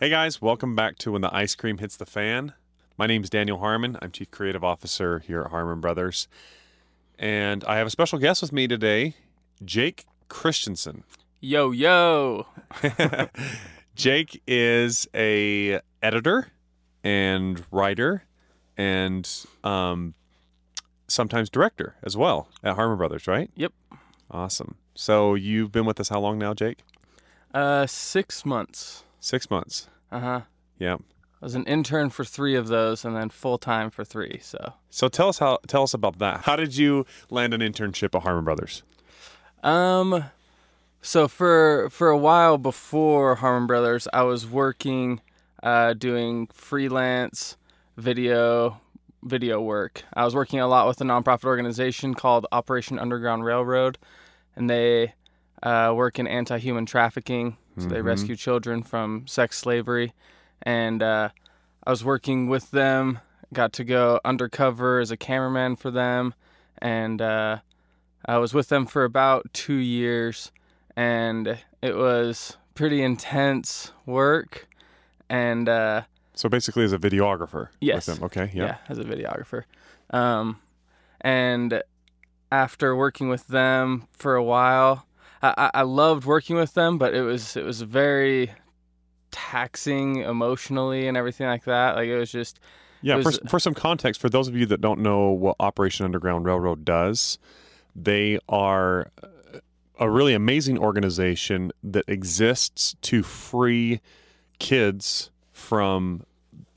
Hey guys, welcome back to When the Ice Cream Hits the Fan. My name is Daniel Harmon. I'm Chief Creative Officer here at Harmon Brothers. And I have a special guest with me today, Jake Christensen. Yo, yo. Jake is a editor and writer and um, sometimes director as well at Harmon Brothers, right? Yep. Awesome. So you've been with us how long now, Jake? Uh, six months. Six months. Uh huh. Yeah. I was an intern for three of those, and then full time for three. So, So tell us how tell us about that. How did you land an internship at Harmon Brothers? um, so for for a while before Harmon Brothers, I was working, uh, doing freelance video video work. I was working a lot with a nonprofit organization called Operation Underground Railroad, and they uh, work in anti-human trafficking. So they rescue children from sex slavery, and uh, I was working with them. Got to go undercover as a cameraman for them, and uh, I was with them for about two years, and it was pretty intense work. And uh, So basically, as a videographer. Yes. With them. Okay. yeah. Yeah. as a videographer. Um, and after working with them for a while, I, I, I loved working with them, but it was it was very taxing emotionally and everything like that. Like it was just Yeah. It For, for some context, for those of you that don't know what Operation Underground Railroad does, they are a really amazing organization that exists to free kids from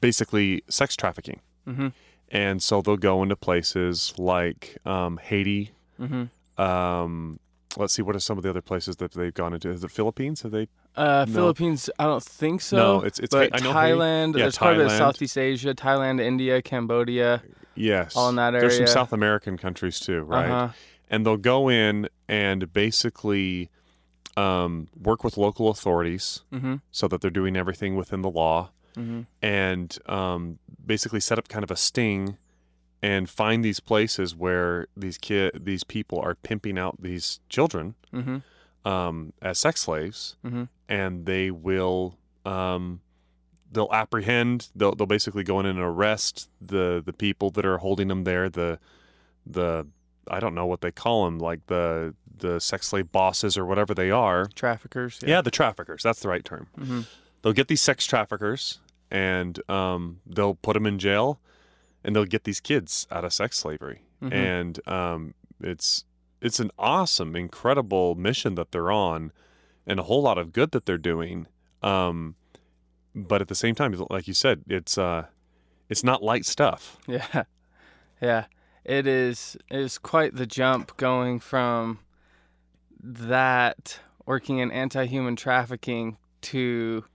basically sex trafficking. Mhm. And so they'll go into places like um, Haiti. mhm. Um, let's see, what are some of the other places that they've gone into? Is it Philippines? Have they? uh, No. Philippines. I don't think so. No, it's- it's but I know. Thailand. Yeah, there's quite a bit of Southeast Asia, Thailand, India, Cambodia. Yes. All in that area. There's some. South American countries too, right? Uh-huh. and they'll go in and basically um, work with local authorities Mhm. so that they're doing everything within the law Mhm. and um, basically set up kind of a sting and find these places where these kid these people are pimping out these children Mhm. um, as sex slaves Mhm. and they will um, they'll apprehend they'll, they'll basically go in and arrest the the people that are holding them there the the I don't know what they call them like the the sex slave bosses or whatever they are Traffickers. yeah, the traffickers that's the right term hmm they'll get these sex traffickers and um, they'll put them in jail and they'll get these kids out of sex slavery Mhm. and um, it's it's an awesome incredible mission that they're on and a whole lot of good that they're doing um, but at the same time like you said it's uh it's not light stuff Yeah, yeah. It is. It is quite the jump going from that working in anti-human trafficking to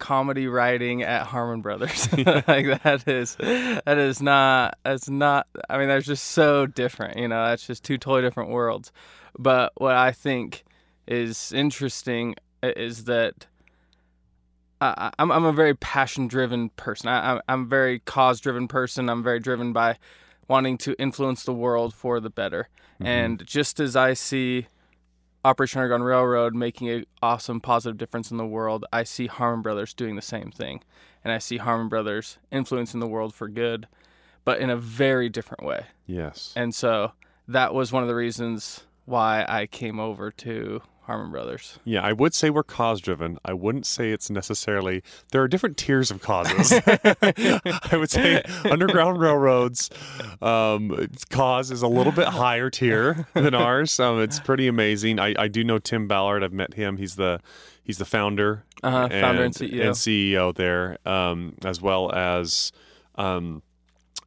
comedy writing at Harmon Brothers. like that is that is not that's not. I mean, they're just so different. You know, that's just two totally different worlds. But what I think is interesting is that. I, I'm I'm a very passion driven person. I, I'm I'm a very cause driven person. I'm very driven by wanting to influence the world for the better. Mm-hmm. And just as I see Operation Underground Railroad making an awesome positive difference in the world, I see Harmon Brothers doing the same thing. And I see Harmon Brothers influencing the world for good, but in a very different way. yes And so that was one of the reasons why I came over to Harmon Brothers. Yeah, I would say we're cause driven. I wouldn't say it's necessarily. There are different tiers of causes. I would say Underground Railroads um, cause is a little bit higher tier than ours. Um, it's pretty amazing. I, I do know Tim Ballard. I've met him. He's the he's the founder, Uh-huh, founder and CEO. and CEO there, um, as well as um,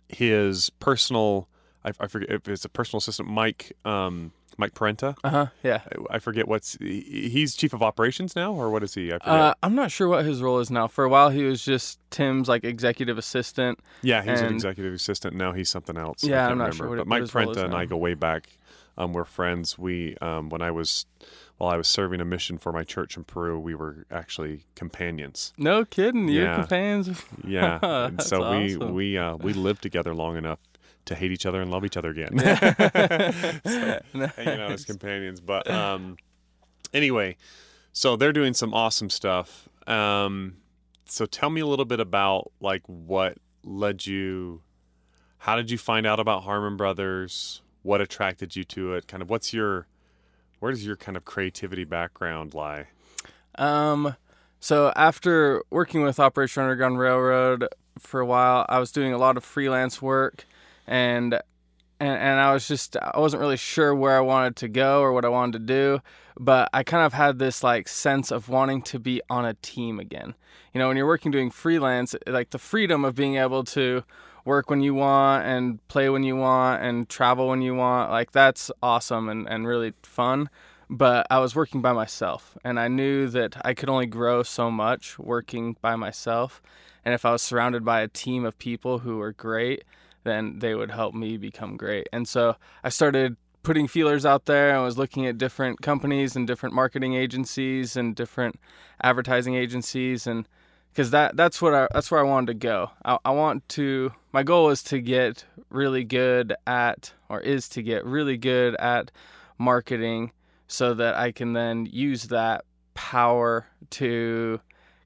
his personal. I, I forget if it's a personal assistant, Mike. Um, Mike Parenta. Uh huh. Yeah. I forget what's he- he's chief of operations now, or what is he? I forget. Uh, I'm not sure what his role is now. For a while, he was just Tim's like executive assistant. yeah, he's an executive assistant now. He's something else. I Yeah, can't I'm not remember. sure what- But Mike Parenta and I go way back. Um, we're friends. We um, when I was while I was serving a mission for my church in Peru, we were actually companions. No kidding, you're Yeah. companions. Yeah, and so we awesome. we uh, we lived together long enough to hate each other and love each other again. so, hanging out as companions. But um, anyway, so they're doing some awesome stuff. Um, so tell me a little bit about like what led you how did you find out about Harmon Brothers? What attracted you to it? Kind of what's your where does your kind of creativity background lie? Um, so after working with Operation Underground Railroad for a while, I was doing a lot of freelance work, and and and I was just I wasn't really sure where I wanted to go or what I wanted to do, but I kind of had this like sense of wanting to be on a team again. You know, when you're working doing freelance, like the freedom of being able to work when you want and play when you want and travel when you want, like that's awesome and, and really fun. But I was working by myself and I knew that I could only grow so much working by myself. And if I was surrounded by a team of people who were great, then they would help me become great. And so I started putting feelers out there. I was looking at different companies and different marketing agencies and different advertising agencies and because that that's what I that's where I wanted to go. I, I want to my goal is to get really good at or is to get really good at marketing so that I can then use that power to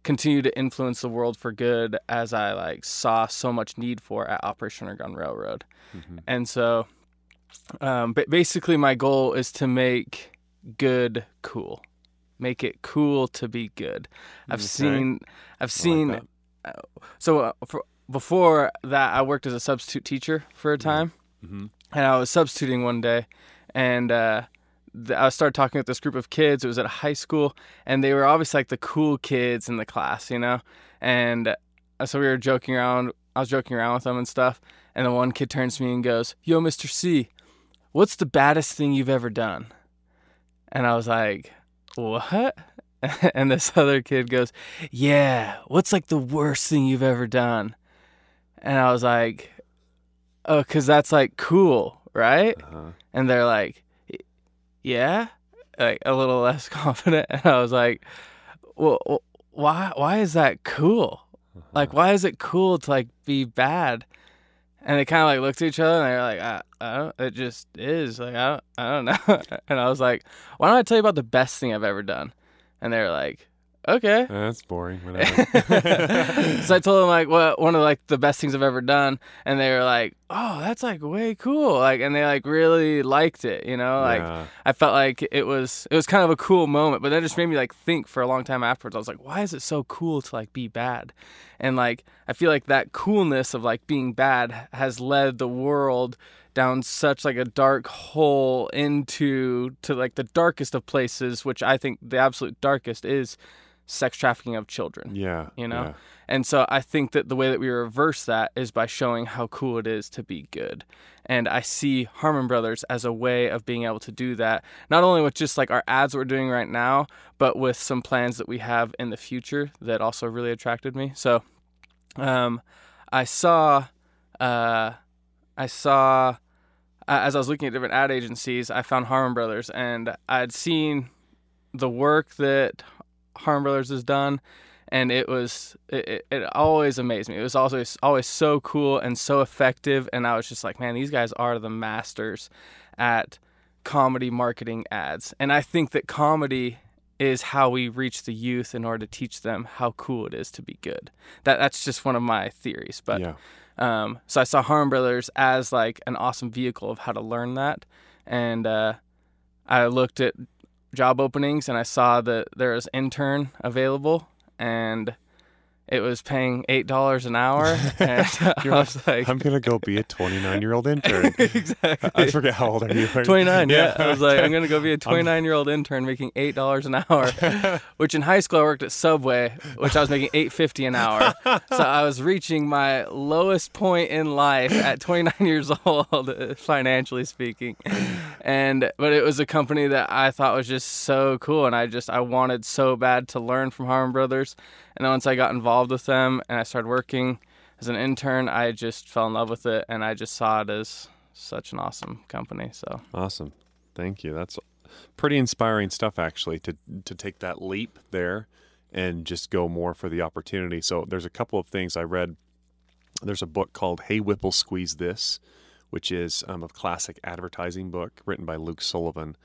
continue to influence the world for good as I like saw so much need for at Operation Underground Railroad. Mm-hmm. And so um, but basically my goal is to make good cool. Make it cool to be good. I've okay. seen I've seen like uh, so uh, for, before that I worked as a substitute teacher for a time. Mm-hmm. And I was substituting one day and uh, I started talking with this group of kids. It was at a high school, and they were obviously like the cool kids in the class, you know. And uh, so we were joking around. I was joking around with them and stuff. And the one kid turns to me and goes, "Yo, Mr. C, what's the baddest thing you've ever done?" And I was like, "What?" and this other kid goes, "Yeah, what's like the worst thing you've ever done?" And I was like, "Oh, cause that's like cool, right?" Uh-huh. And they're like yeah, like a little less confident, and I was like, well, why why is that cool? Uh-huh. Like, why is it cool to like be bad? And they kind of like looked at each other and they're like, I, I don't, it just is. Like, I don't, I don't know. and I was like, why don't I tell you about the best thing I've ever done? And they're like, okay. Eh, that's boring. Whatever. so I told them like what one of like the best things I've ever done, and they were like, "Oh, that's like way cool!" Like, and they like really liked it. You know, like yeah. I felt like it was it was kind of a cool moment, but then it just made me like think for a long time afterwards. I was like, "Why is it so cool to like be bad?" And like I feel like that coolness of like being bad has led the world down such like a dark hole into to like the darkest of places which i think the absolute darkest is sex trafficking of children. Yeah. You know? Yeah. And so I think that the way that we reverse that is by showing how cool it is to be good. And I see Harmon Brothers as a way of being able to do that, not only with just like our ads we're doing right now, but with some plans that we have in the future that also really attracted me. So um, I saw, uh, I saw, as I was looking at different ad agencies, I found Harmon Brothers and I'd seen the work that Harmon Brothers has done, and it was it, it always amazed me. It was always always so cool and so effective, and I was just like, man, these guys are the masters at comedy marketing ads, and I think that comedy is how we reach the youth in order to teach them how cool it is to be good. That that's just one of my theories, but. Yeah. Um, so I saw Harmon Brothers as like an awesome vehicle of how to learn that, and uh, I looked at job openings and I saw that there was intern available and it was paying eight dollars an hour, and I was like, "I'm gonna go be a 29 year old intern." exactly. I forget how old are you? 29. Yeah. yeah. I was like, "I'm gonna go be a 29 year old intern making eight dollars an hour," which in high school I worked at Subway, which I was making 8.50 an hour. so I was reaching my lowest point in life at 29 years old, financially speaking. And but it was a company that I thought was just so cool, and I just I wanted so bad to learn from Harmon Brothers and then once I got involved with them and I started working as an intern, I just fell in love with it and I just saw it as such an awesome company. So awesome. Thank you. That's pretty inspiring stuff actually to to take that leap there and just go more for the opportunity. So there's a couple of things I read. There's a book called Hey Whipple Squeeze This, which is um, a classic advertising book written by Luke Sullivan.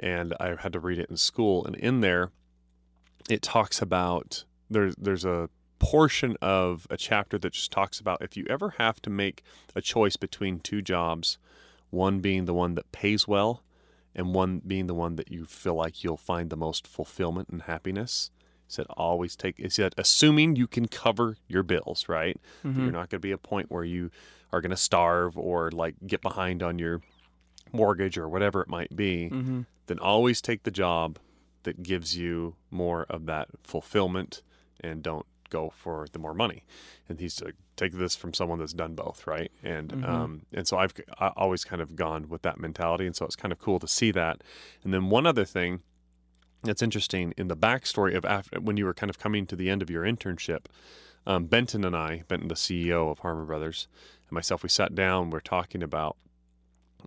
And I had to read it in school. And in there, it talks about there's there's a portion of a chapter that just talks about if you ever have to make a choice between two jobs, one being the one that pays well and one being the one that you feel like you'll find the most fulfillment and happiness. He said always take he said assuming you can cover your bills, right? That You're not going to be a point where you are going to starve or like get behind on your mortgage or whatever it might be. Mm-hmm. Then always take the job that gives you more of that fulfillment and don't go for the more money. And he's like, take this from someone that's done both, right? And Mhm. um, and so I've I always kind of gone with that mentality, and so it's kind of cool to see that. And then one other thing that's interesting in the backstory of after when you were kind of coming to the end of your internship, um, Benton and I, Benton, the CEO of Harmon Brothers, and myself, we sat down. We're talking about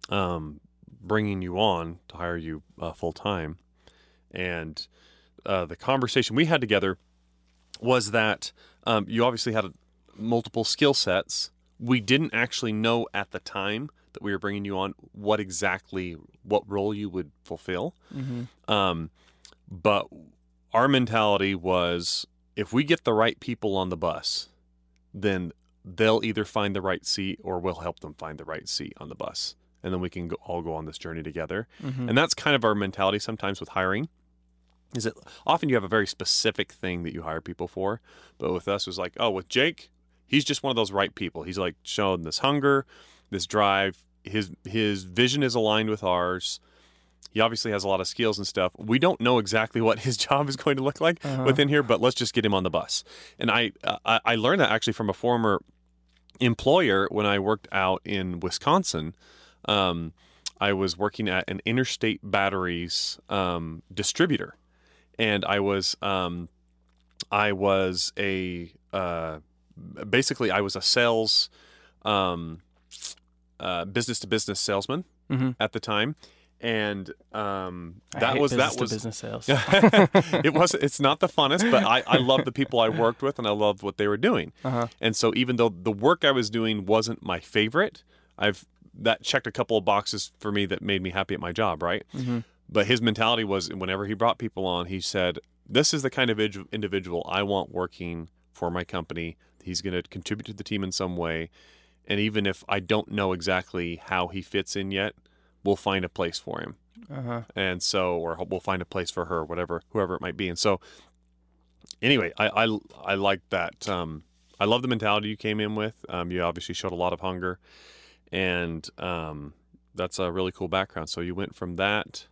um, bringing you on to hire you uh, full time, and uh, the conversation we had together was that um, you obviously had a, multiple skill sets. We didn't actually know at the time that we were bringing you on what exactly what role you would fulfill. Mm-hmm. Um, but our mentality was if we get the right people on the bus, then they'll either find the right seat or we'll help them find the right seat on the bus. And then we can go, all go on this journey together. Mm-hmm. And that's kind of our mentality sometimes with hiring. Is that often you have a very specific thing that you hire people for, but with us it was like, oh, with Jake, he's just one of those right people. He's like shown this hunger, this drive. His his vision is aligned with ours. He obviously has a lot of skills and stuff. We don't know exactly what his job is going to look like Uh-huh. within here, but let's just get him on the bus. And I I, I learned that actually from a former employer when I worked out in Wisconsin. Um, I was working at an interstate batteries um, distributor, and I was um, I was a uh, basically I was a sales um, uh, business to business salesman Mm-hmm. at the time, and um, that was that business was business sales. it was it's not the funnest, but I, I love the people I worked with and I loved what they were doing. Uh-huh. And so even though the work I was doing wasn't my favorite, I've that checked a couple of boxes for me that made me happy at my job, right? Mm-hmm. But his mentality was whenever he brought people on, he said, "This is the kind of individual I want working for my company. He's going to contribute to the team in some way, and even if I don't know exactly how he fits in yet, we'll find a place for him." Uh-huh. and so or we'll find a place for her whatever whoever it might be and so anyway i i, I like that um i love the mentality you came in with um you obviously showed a lot of hunger and um that's a really cool background so you went from that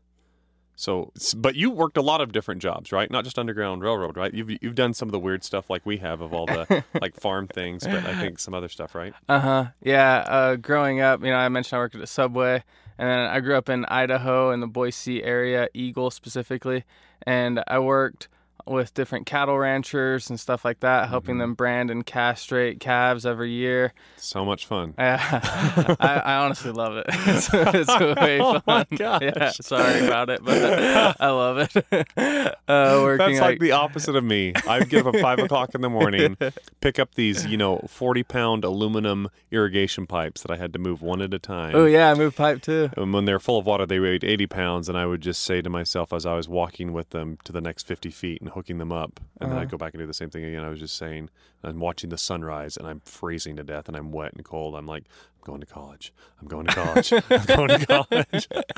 so but you worked a lot of different jobs right not just underground railroad right you've you've done some of the weird stuff like we have of all the like farm things but i think some other stuff right Uh huh. Yeah. Uh, growing up, you know, I mentioned I worked at a Subway, and then I grew up in Idaho in the Boise area, Eagle specifically, and I worked with different cattle ranchers and stuff like that, helping Mhm. them brand and castrate calves every year. so much fun Yeah, I, I honestly love it. It's, it's way Oh fun. my gosh. Yeah, sorry about it, but I love it. Uh, working That's like the opposite of me. I'd get up at five o'clock in the morning, pick up these, you know, forty pound aluminum irrigation pipes that I had to move one at a time. oh yeah, I moved pipe too. And when they're full of water, they weighed 80 pounds. And I would just say to myself as I was walking with them to the next 50 feet and hooking them up, and then Uh-huh. I'd go back and do the same thing again. I was just saying, I'm watching the sunrise and I'm freezing to death and I'm wet and cold. I'm like, I'm going to college. I'm going to college. I'm going to college.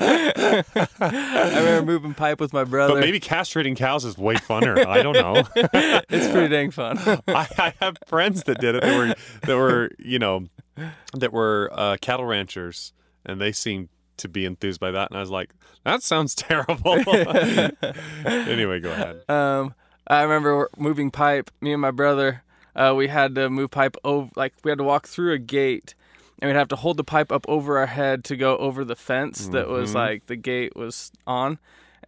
I remember moving pipe with my brother. But maybe castrating cows is way funner. I don't know. it's pretty dang fun. I, I have friends that did it that were that were you know that were uh, cattle ranchers, and they seemed to be enthused by that. And I was like, that sounds terrible. anyway, go ahead. Um, I remember moving pipe. Me and my brother, uh, we had to move pipe over. Like we had to walk through a gate, and we'd have to hold the pipe up over our head to go over the fence that was Mhm. like the gate was on.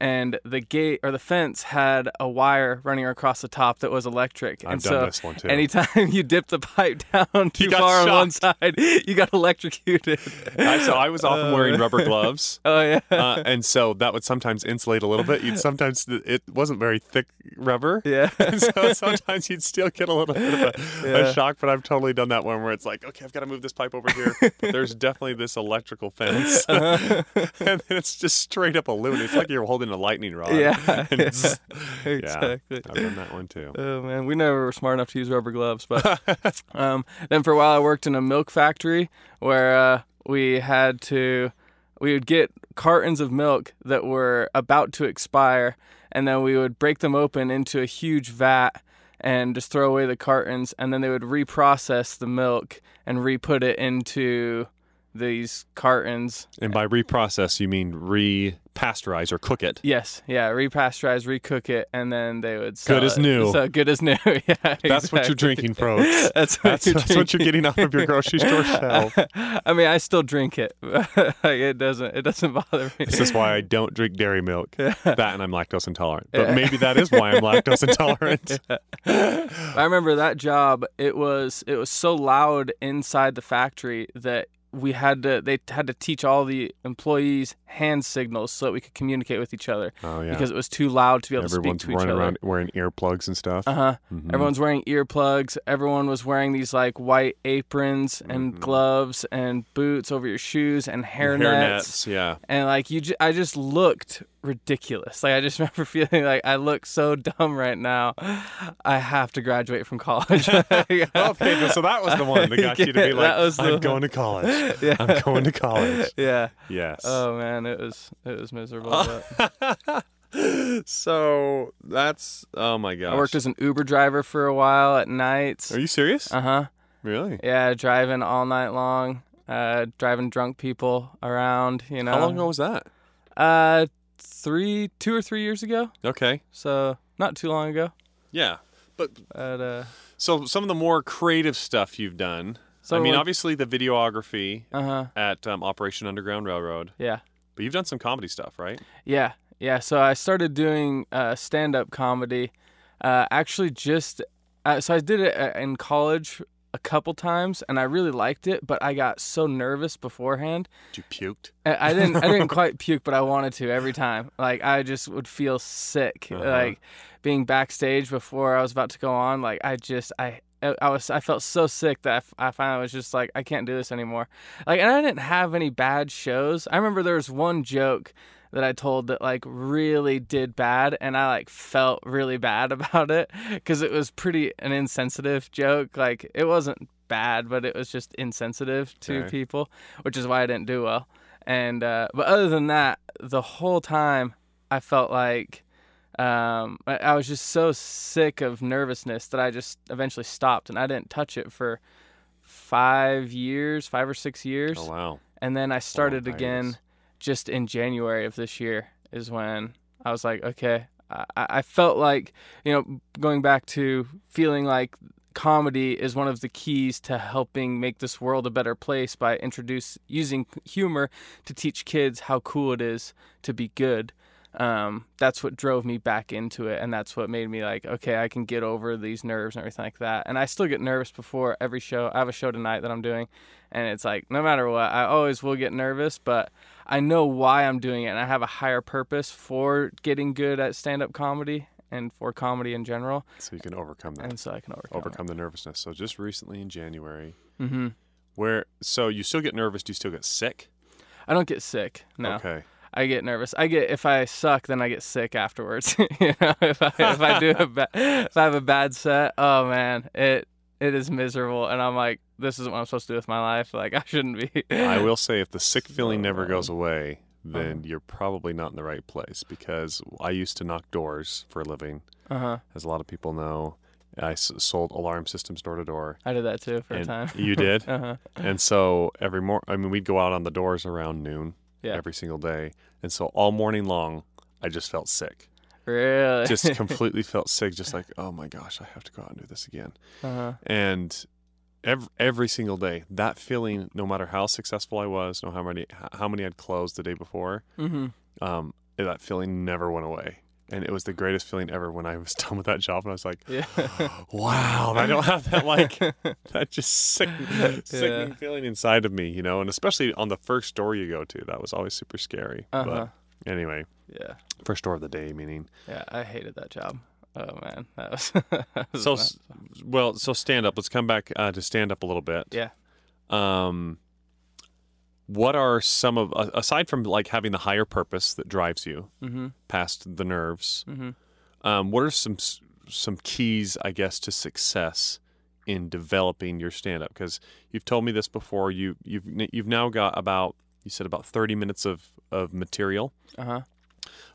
And the gate or the fence had a wire running across the top that was electric. I've and done so this one too. anytime you dip the pipe down too far on one side, you got electrocuted. I, so I was often wearing Uh, rubber gloves. Oh yeah. Uh, and so that would sometimes insulate a little bit. You'd sometimes it wasn't very thick rubber, yeah. and so sometimes you'd still get a little bit of a, Yeah. a shock. But I've totally done that one where it's like, okay, I've got to move this pipe over here. But there's definitely this electrical fence, Uh-huh. and then it's just straight up a loon. It's like you're holding than a lightning rod. Yeah, And yeah, exactly. I've done that one too. Oh man, we never were smart enough to use rubber gloves. But um, then for a while, I worked in a milk factory where uh, we had to, we would get cartons of milk that were about to expire, and then we would break them open into a huge vat and just throw away the cartons, and then they would reprocess the milk and re-put it into these cartons And by reprocess, you mean re-pasteurize or cook it. Yes, yeah, repasteurize, recook it, and then they would sell Good as it. new. So good as new. yeah, That's what you're drinking, folks. That's what, That's, you're, that's what you're getting off of your grocery store shelf. I mean, I still drink it. like, it doesn't. It doesn't bother me. This is why I don't drink dairy milk. That and I'm lactose intolerant. But maybe that is why I'm lactose intolerant. I remember that job. It was it was so loud inside the factory that we had to they had to teach all the employees hand signals so that we could communicate with each other Oh yeah. because it was too loud to be able Everyone's to speak to each running other. around wearing earplugs and stuff. Uh huh. Mhm. Everyone's wearing earplugs. Everyone was wearing these like white aprons and Mhm. gloves and boots over your shoes and hair, nets. yeah. And like you, ju- I just looked ridiculous. Like I just remember feeling like I look so dumb right now. I have to graduate from college. Okay, so that was the one that got you to be like, I'm one. going to college. yeah. I'm going to college. yeah. Yes. Oh man, it was it was miserable. but- so that's oh my gosh. I worked as an Uber driver for a while at nights. Are you serious? Uh huh. really? Yeah, driving all night long. Uh, driving drunk people around. You know. How long ago was that? Uh, three, two or three years ago. Okay. So not too long ago. Yeah. But But uh, so some of the more creative stuff you've done. so I mean, like, obviously the videography uh huh. at um, Operation Underground Railroad, Yeah, but you've done some comedy stuff, right? yeah, yeah. So I started doing uh, stand-up comedy. Uh, actually, just uh, so I did it uh, in college a couple times, and I really liked it. But I got so nervous beforehand. You puked. I I didn't. I didn't quite puke, but I wanted to every time. Like I just would feel sick. Uh-huh. Like being backstage before I was about to go on. Like I just I. I was I felt so sick that I finally was just like I can't do this anymore. Like and I didn't have any bad shows. I remember there was one joke that I told that like really did bad and I like felt really bad about it cuz it was pretty an insensitive joke. Like it wasn't bad, but it was just insensitive to Okay. people, which is why I didn't do well. And uh, but other than that, the whole time I felt like um, I, I was just so sick of nervousness that I just eventually stopped, and I didn't touch it for five years, five or six years, Oh wow. and then I started again just in January of this year is when I was like, okay, I, I felt like you know going back to feeling like comedy is one of the keys to helping make this world a better place by introduce using humor to teach kids how cool it is to be good. Um, that's what drove me back into it and that's what made me like okay i can get over these nerves and everything like that. And i still get nervous before every show. I have a show tonight that i'm doing and it's like no matter what i always will get nervous but i know why i'm doing it and i have a higher purpose for getting good at stand-up comedy and for comedy in general So you can overcome that. and so i can overcome, overcome the nervousness. So just recently in January, it. hmm where so you still get nervous? Do you still get sick? i don't get sick no Okay. I get nervous. I get if I suck, then I get sick afterwards. you know, if I if I do a ba- if I have a bad set, oh man, it it is miserable, and I'm like, this isn't what I'm supposed to do with my life. Like I shouldn't be. I will say if the sick feeling never So- goes away, then Uh-huh. you're probably not in the right place because I used to knock doors for a living, Uh huh. as a lot of people know. I s- sold alarm systems door to door. I did that too for a time. you did? uh huh. And so every mor I mean, we'd go out on the doors around noon Yeah. every single day. And so all morning long, I just felt sick. Really. Just completely felt sick. Just like, oh my gosh, I have to go out and do this again. uh huh. And every, every single day, that feeling, no matter how successful I was, no how many how many I'd closed the day before, Mhm. um, that feeling never went away. And it was the greatest feeling ever when I was done with that job. And I was like, Yeah. wow, I don't have that like that just sick, sickening Yeah. feeling inside of me, you know. And especially on the first door you go to, that was always super scary. Uh-huh. But anyway, Yeah. first door of the day, meaning. Yeah. I hated that job. Oh man, that was. that was So, well, so stand up. Let's come back uh, to stand up a little bit. yeah. Um, what are some of aside from like having the higher purpose that drives you Mm-hmm. past the nerves? Mm-hmm. Um, what are some some keys, I guess, to success in developing your stand up? Because you've told me this before. You you've you've now got about you said about thirty minutes of of material. Uh huh.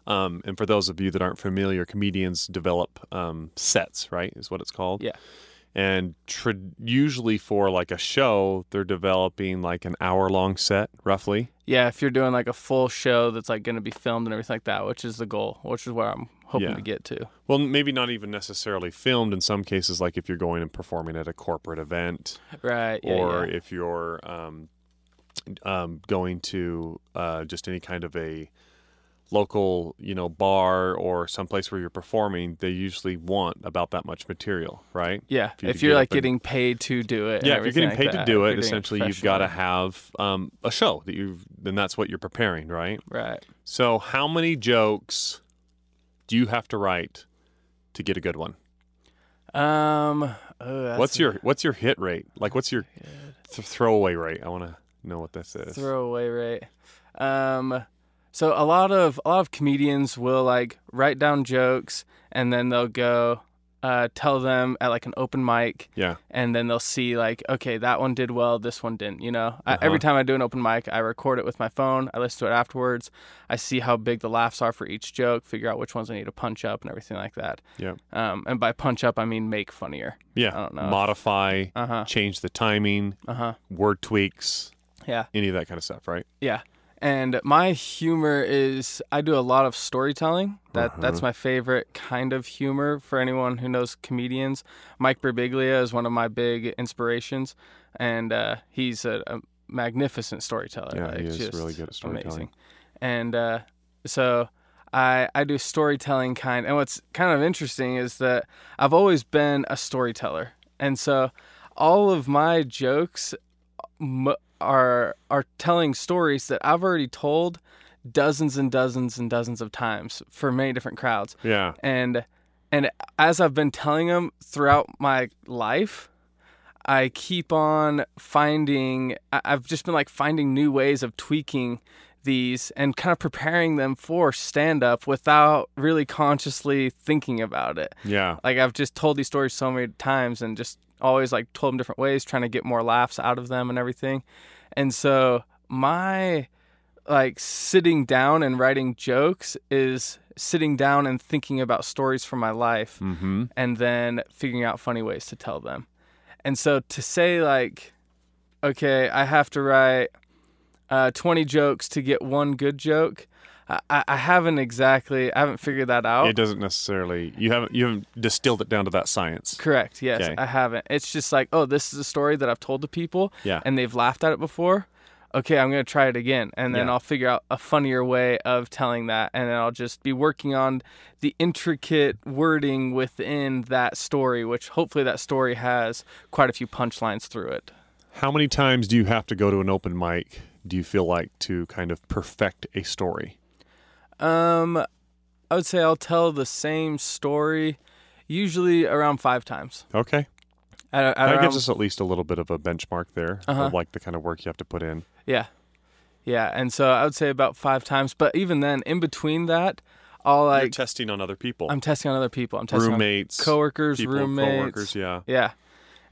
Um, and for those of you that aren't familiar, comedians develop um, sets, right? Is what it's called. Yeah. And tr- usually for like a show, they're developing like an hour long set, roughly. Yeah, if you're doing like a full show that's like going to be filmed and everything like that, which is the goal, which is where I'm hoping Yeah. to get to. Well, maybe not even necessarily filmed in some cases, like if you're going and performing at a corporate event, Right. Yeah. or yeah. if you're um, um, going to uh, just any kind of a local, you know, bar or someplace where you're performing, they usually want about that much material, right? Yeah, you if you're get like and- getting paid to do it. Yeah, if you're getting like paid to do it, essentially you've got to have um, a show that you've, then that's what you're preparing, right? Right. So, how many jokes do you have to write to get a good one? Um. Oh, what's your what's your hit rate? Like, what's your th- throwaway rate? I want to know what this is. throwaway rate? Um. So a lot of a lot of comedians will like write down jokes and then they'll go uh, tell them at like an open mic yeah, and then they'll see like okay that one did well this one didn't you know Uh-huh. every time i do an open mic i record it with my phone i listen to it afterwards i see how big the laughs are for each joke figure out which ones i need to punch up and everything like that yeah, um, and by punch up i mean make funnier yeah. I don't know. Modify, uh-huh change the timing, uh-huh word tweaks, yeah any of that kind of stuff, right? yeah and my humor is i do a lot of storytelling that Uh-huh. that's my favorite kind of humor for anyone who knows comedians mike birbiglia is one of my big inspirations and uh, he's a, a magnificent storyteller Yeah, like, he is really good at storytelling. amazing and uh, so I, I do storytelling kind and what's kind of interesting is that i've always been a storyteller and so all of my jokes m- are are telling stories that I've already told dozens and dozens and dozens of times for many different crowds. Yeah, And and as I've been telling them throughout my life, I keep on finding I've just been like finding new ways of tweaking these and kind of preparing them for stand up without really consciously thinking about it yeah, like I've just told these stories so many times and just always like told them different ways, trying to get more laughs out of them and everything. And so my like sitting down and writing jokes is sitting down and thinking about stories from my life mm-hmm. and then figuring out funny ways to tell them. And so to say like, okay, I have to write uh, 20 jokes to get one good joke. I, I haven't exactly, I haven't figured that out. It doesn't necessarily you haven't you haven't distilled it down to that science. Correct. Yes, Okay. I haven't. It's just like, oh, this is a story that I've told to people, Yeah, and they've laughed at it before. Okay, I'm gonna try it again, and then Yeah. I'll figure out a funnier way of telling that, and then I'll just be working on the intricate wording within that story, which hopefully that story has quite a few punchlines through it. How many times do you have to go to an open mic? Do you feel like to kind of perfect a story? Um, I would say I'll tell the same story, usually around five times. Okay, At, at that around- gives us at least a little bit of a benchmark there Uh-huh. of like the kind of work you have to put in. Yeah. Yeah. And so I would say about five times. But even then, in between that, I'll You're like, testing on other people, I'm testing on other people. I'm testing roommates, on coworkers, people, roommates. coworkers. Yeah, Yeah.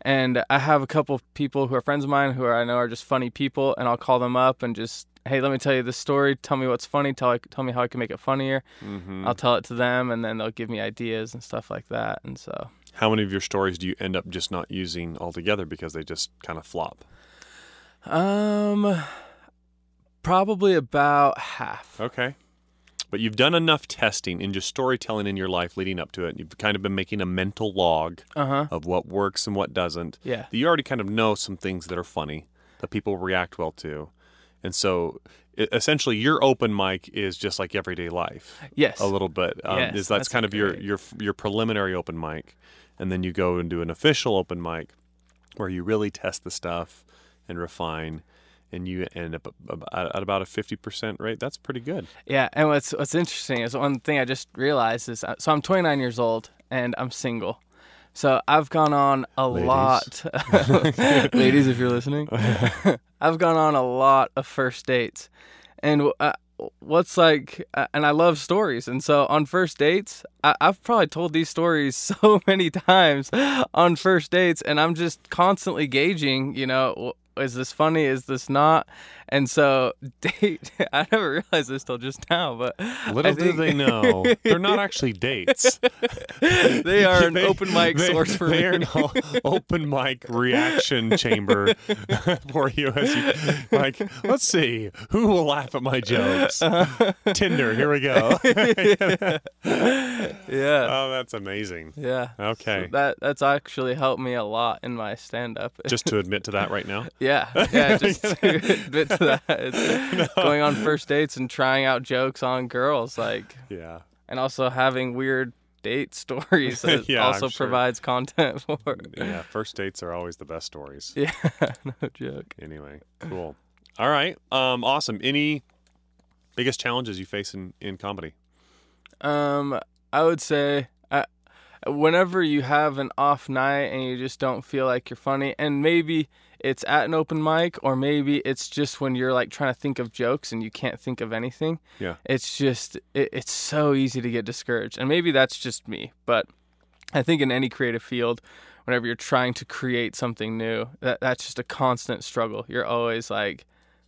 And I have a couple of people who are friends of mine who are, I know are just funny people, and I'll call them up and just, hey, let me tell you this story. Tell me what's funny. Tell tell me how I can make it funnier. hmm I'll tell it to them, and then they'll give me ideas and stuff like that. And so, How many of your stories do you end up just not using altogether because they just kind of flop? um, probably about half. Okay. But you've done enough testing in just storytelling in your life leading up to it. You've kind of been making a mental log Uh huh. of what works and what doesn't. Yeah. that you already kind of know some things that are funny that people react well to. And so essentially your open mic is just like everyday life Yes. a little bit. Um, Yes, is that's, that's kind of your, your your preliminary open mic. And then you go and do an official open mic where you really test the stuff and refine and you end up at about a 50% rate. That's pretty good. Yeah, and what's what's interesting is one thing I just realized is uh, so I'm 29 years old and I'm single. So I've gone on a Ladies. lot, ladies, if you're listening. I've gone on a lot of first dates, and uh, what's like, uh, and I love stories, and so on first dates, I, I've probably told these stories so many times on first dates, and I'm just constantly gauging, you know, is this funny? Is this not? And so, date. I never realized this till just now, but Little I do they know, they're not actually dates. they are an They- open mic they- source for They're me. an open mic reaction chamber for you as you like. Let's see who will laugh at my jokes. Tinder, here we go. yeah, oh, that's amazing. yeah. Okay, That that's actually helped me a lot in my stand up. just to admit to that right now. Yeah, yeah, just to admit to that. It's going on first dates and trying out jokes on girls, like, Yeah. and also having weird date stories that Yeah, also sure. provides content for. Yeah, first dates are always the best stories. Yeah, no joke. Anyway, cool. All right. Um awesome. Any biggest challenges you face in in comedy? Um, I would say, uh, whenever you have an off night and you just don't feel like you're funny, and maybe it's at an open mic, or maybe it's just when you're like trying to think of jokes and you can't think of anything. Yeah. It's just it, it's so easy to get discouraged, and maybe that's just me, but I think in any creative field. Whenever you're trying to create something new, that that's just a constant struggle. You're always like,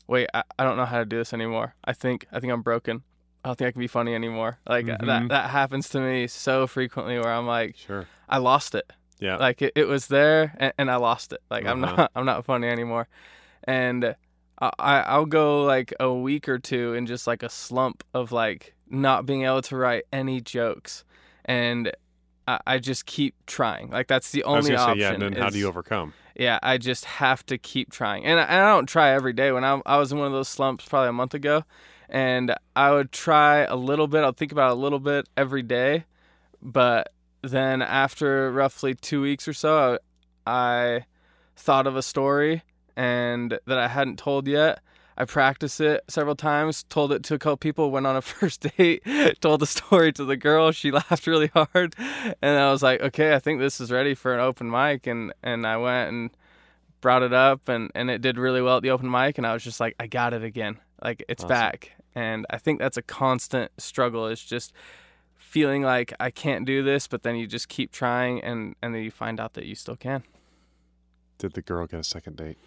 "Wait, I, I don't know how to do this anymore. I think I think I'm broken. I don't think I can be funny anymore. Like Mhm. that that happens to me so frequently where I'm like, Sure. I lost it. Yeah. Like it, it was there and, and I lost it. Like I'm Uh-huh. not I'm not funny anymore. And I I- I'll go like a week or two in just like a slump of like not being able to write any jokes. And I, I just keep trying. Like that's the only say, option. yeah, and then how do you overcome? yeah, I just have to keep trying. And I, and I don't try every day. When I, I was in one of those slumps probably a month ago, and I would try a little bit, I'll think about a little bit every day. But then after roughly two weeks or so, I, I thought of a story and that I hadn't told yet. I practiced it several times, told it to a couple people, went on a first date, told the story to the girl. She laughed really hard. And I was like, okay, I think this is ready for an open mic. And, and I went and brought it up and, and it did really well at the open mic. And I was just like, I got it again. Like it's Awesome. back. And I think that's a constant struggle It's just feeling like I can't do this, but then you just keep trying and, and then you find out that you still can. Did the girl get a second date?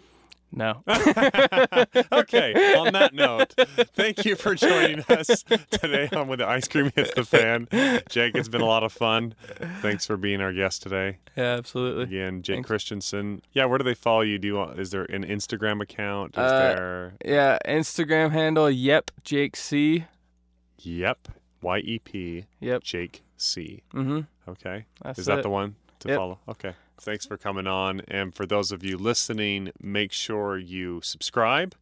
No. okay, on that note, thank you for joining us today on When the Ice Cream Hits the Fan. Jake, it's been a lot of fun. Thanks for being our guest today. Yeah, absolutely. Again, Jake Thanks. Christensen. Yeah, where do they follow you? Do you want, is there an Instagram account? Is Uh, there Yeah, Instagram handle, yep, Jake C. Yep, Y E P Yep. Jake C. Mm-hmm. Okay. That's Is that it. the one to Yep. follow? Okay. Thanks for coming on. And for those of you listening, make sure you subscribe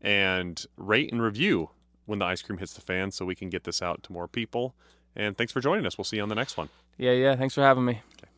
and rate and review when the ice cream hits the fan so we can get this out to more people. And thanks for joining us. We'll see you on the next one. Yeah, yeah. Thanks for having me. Okay.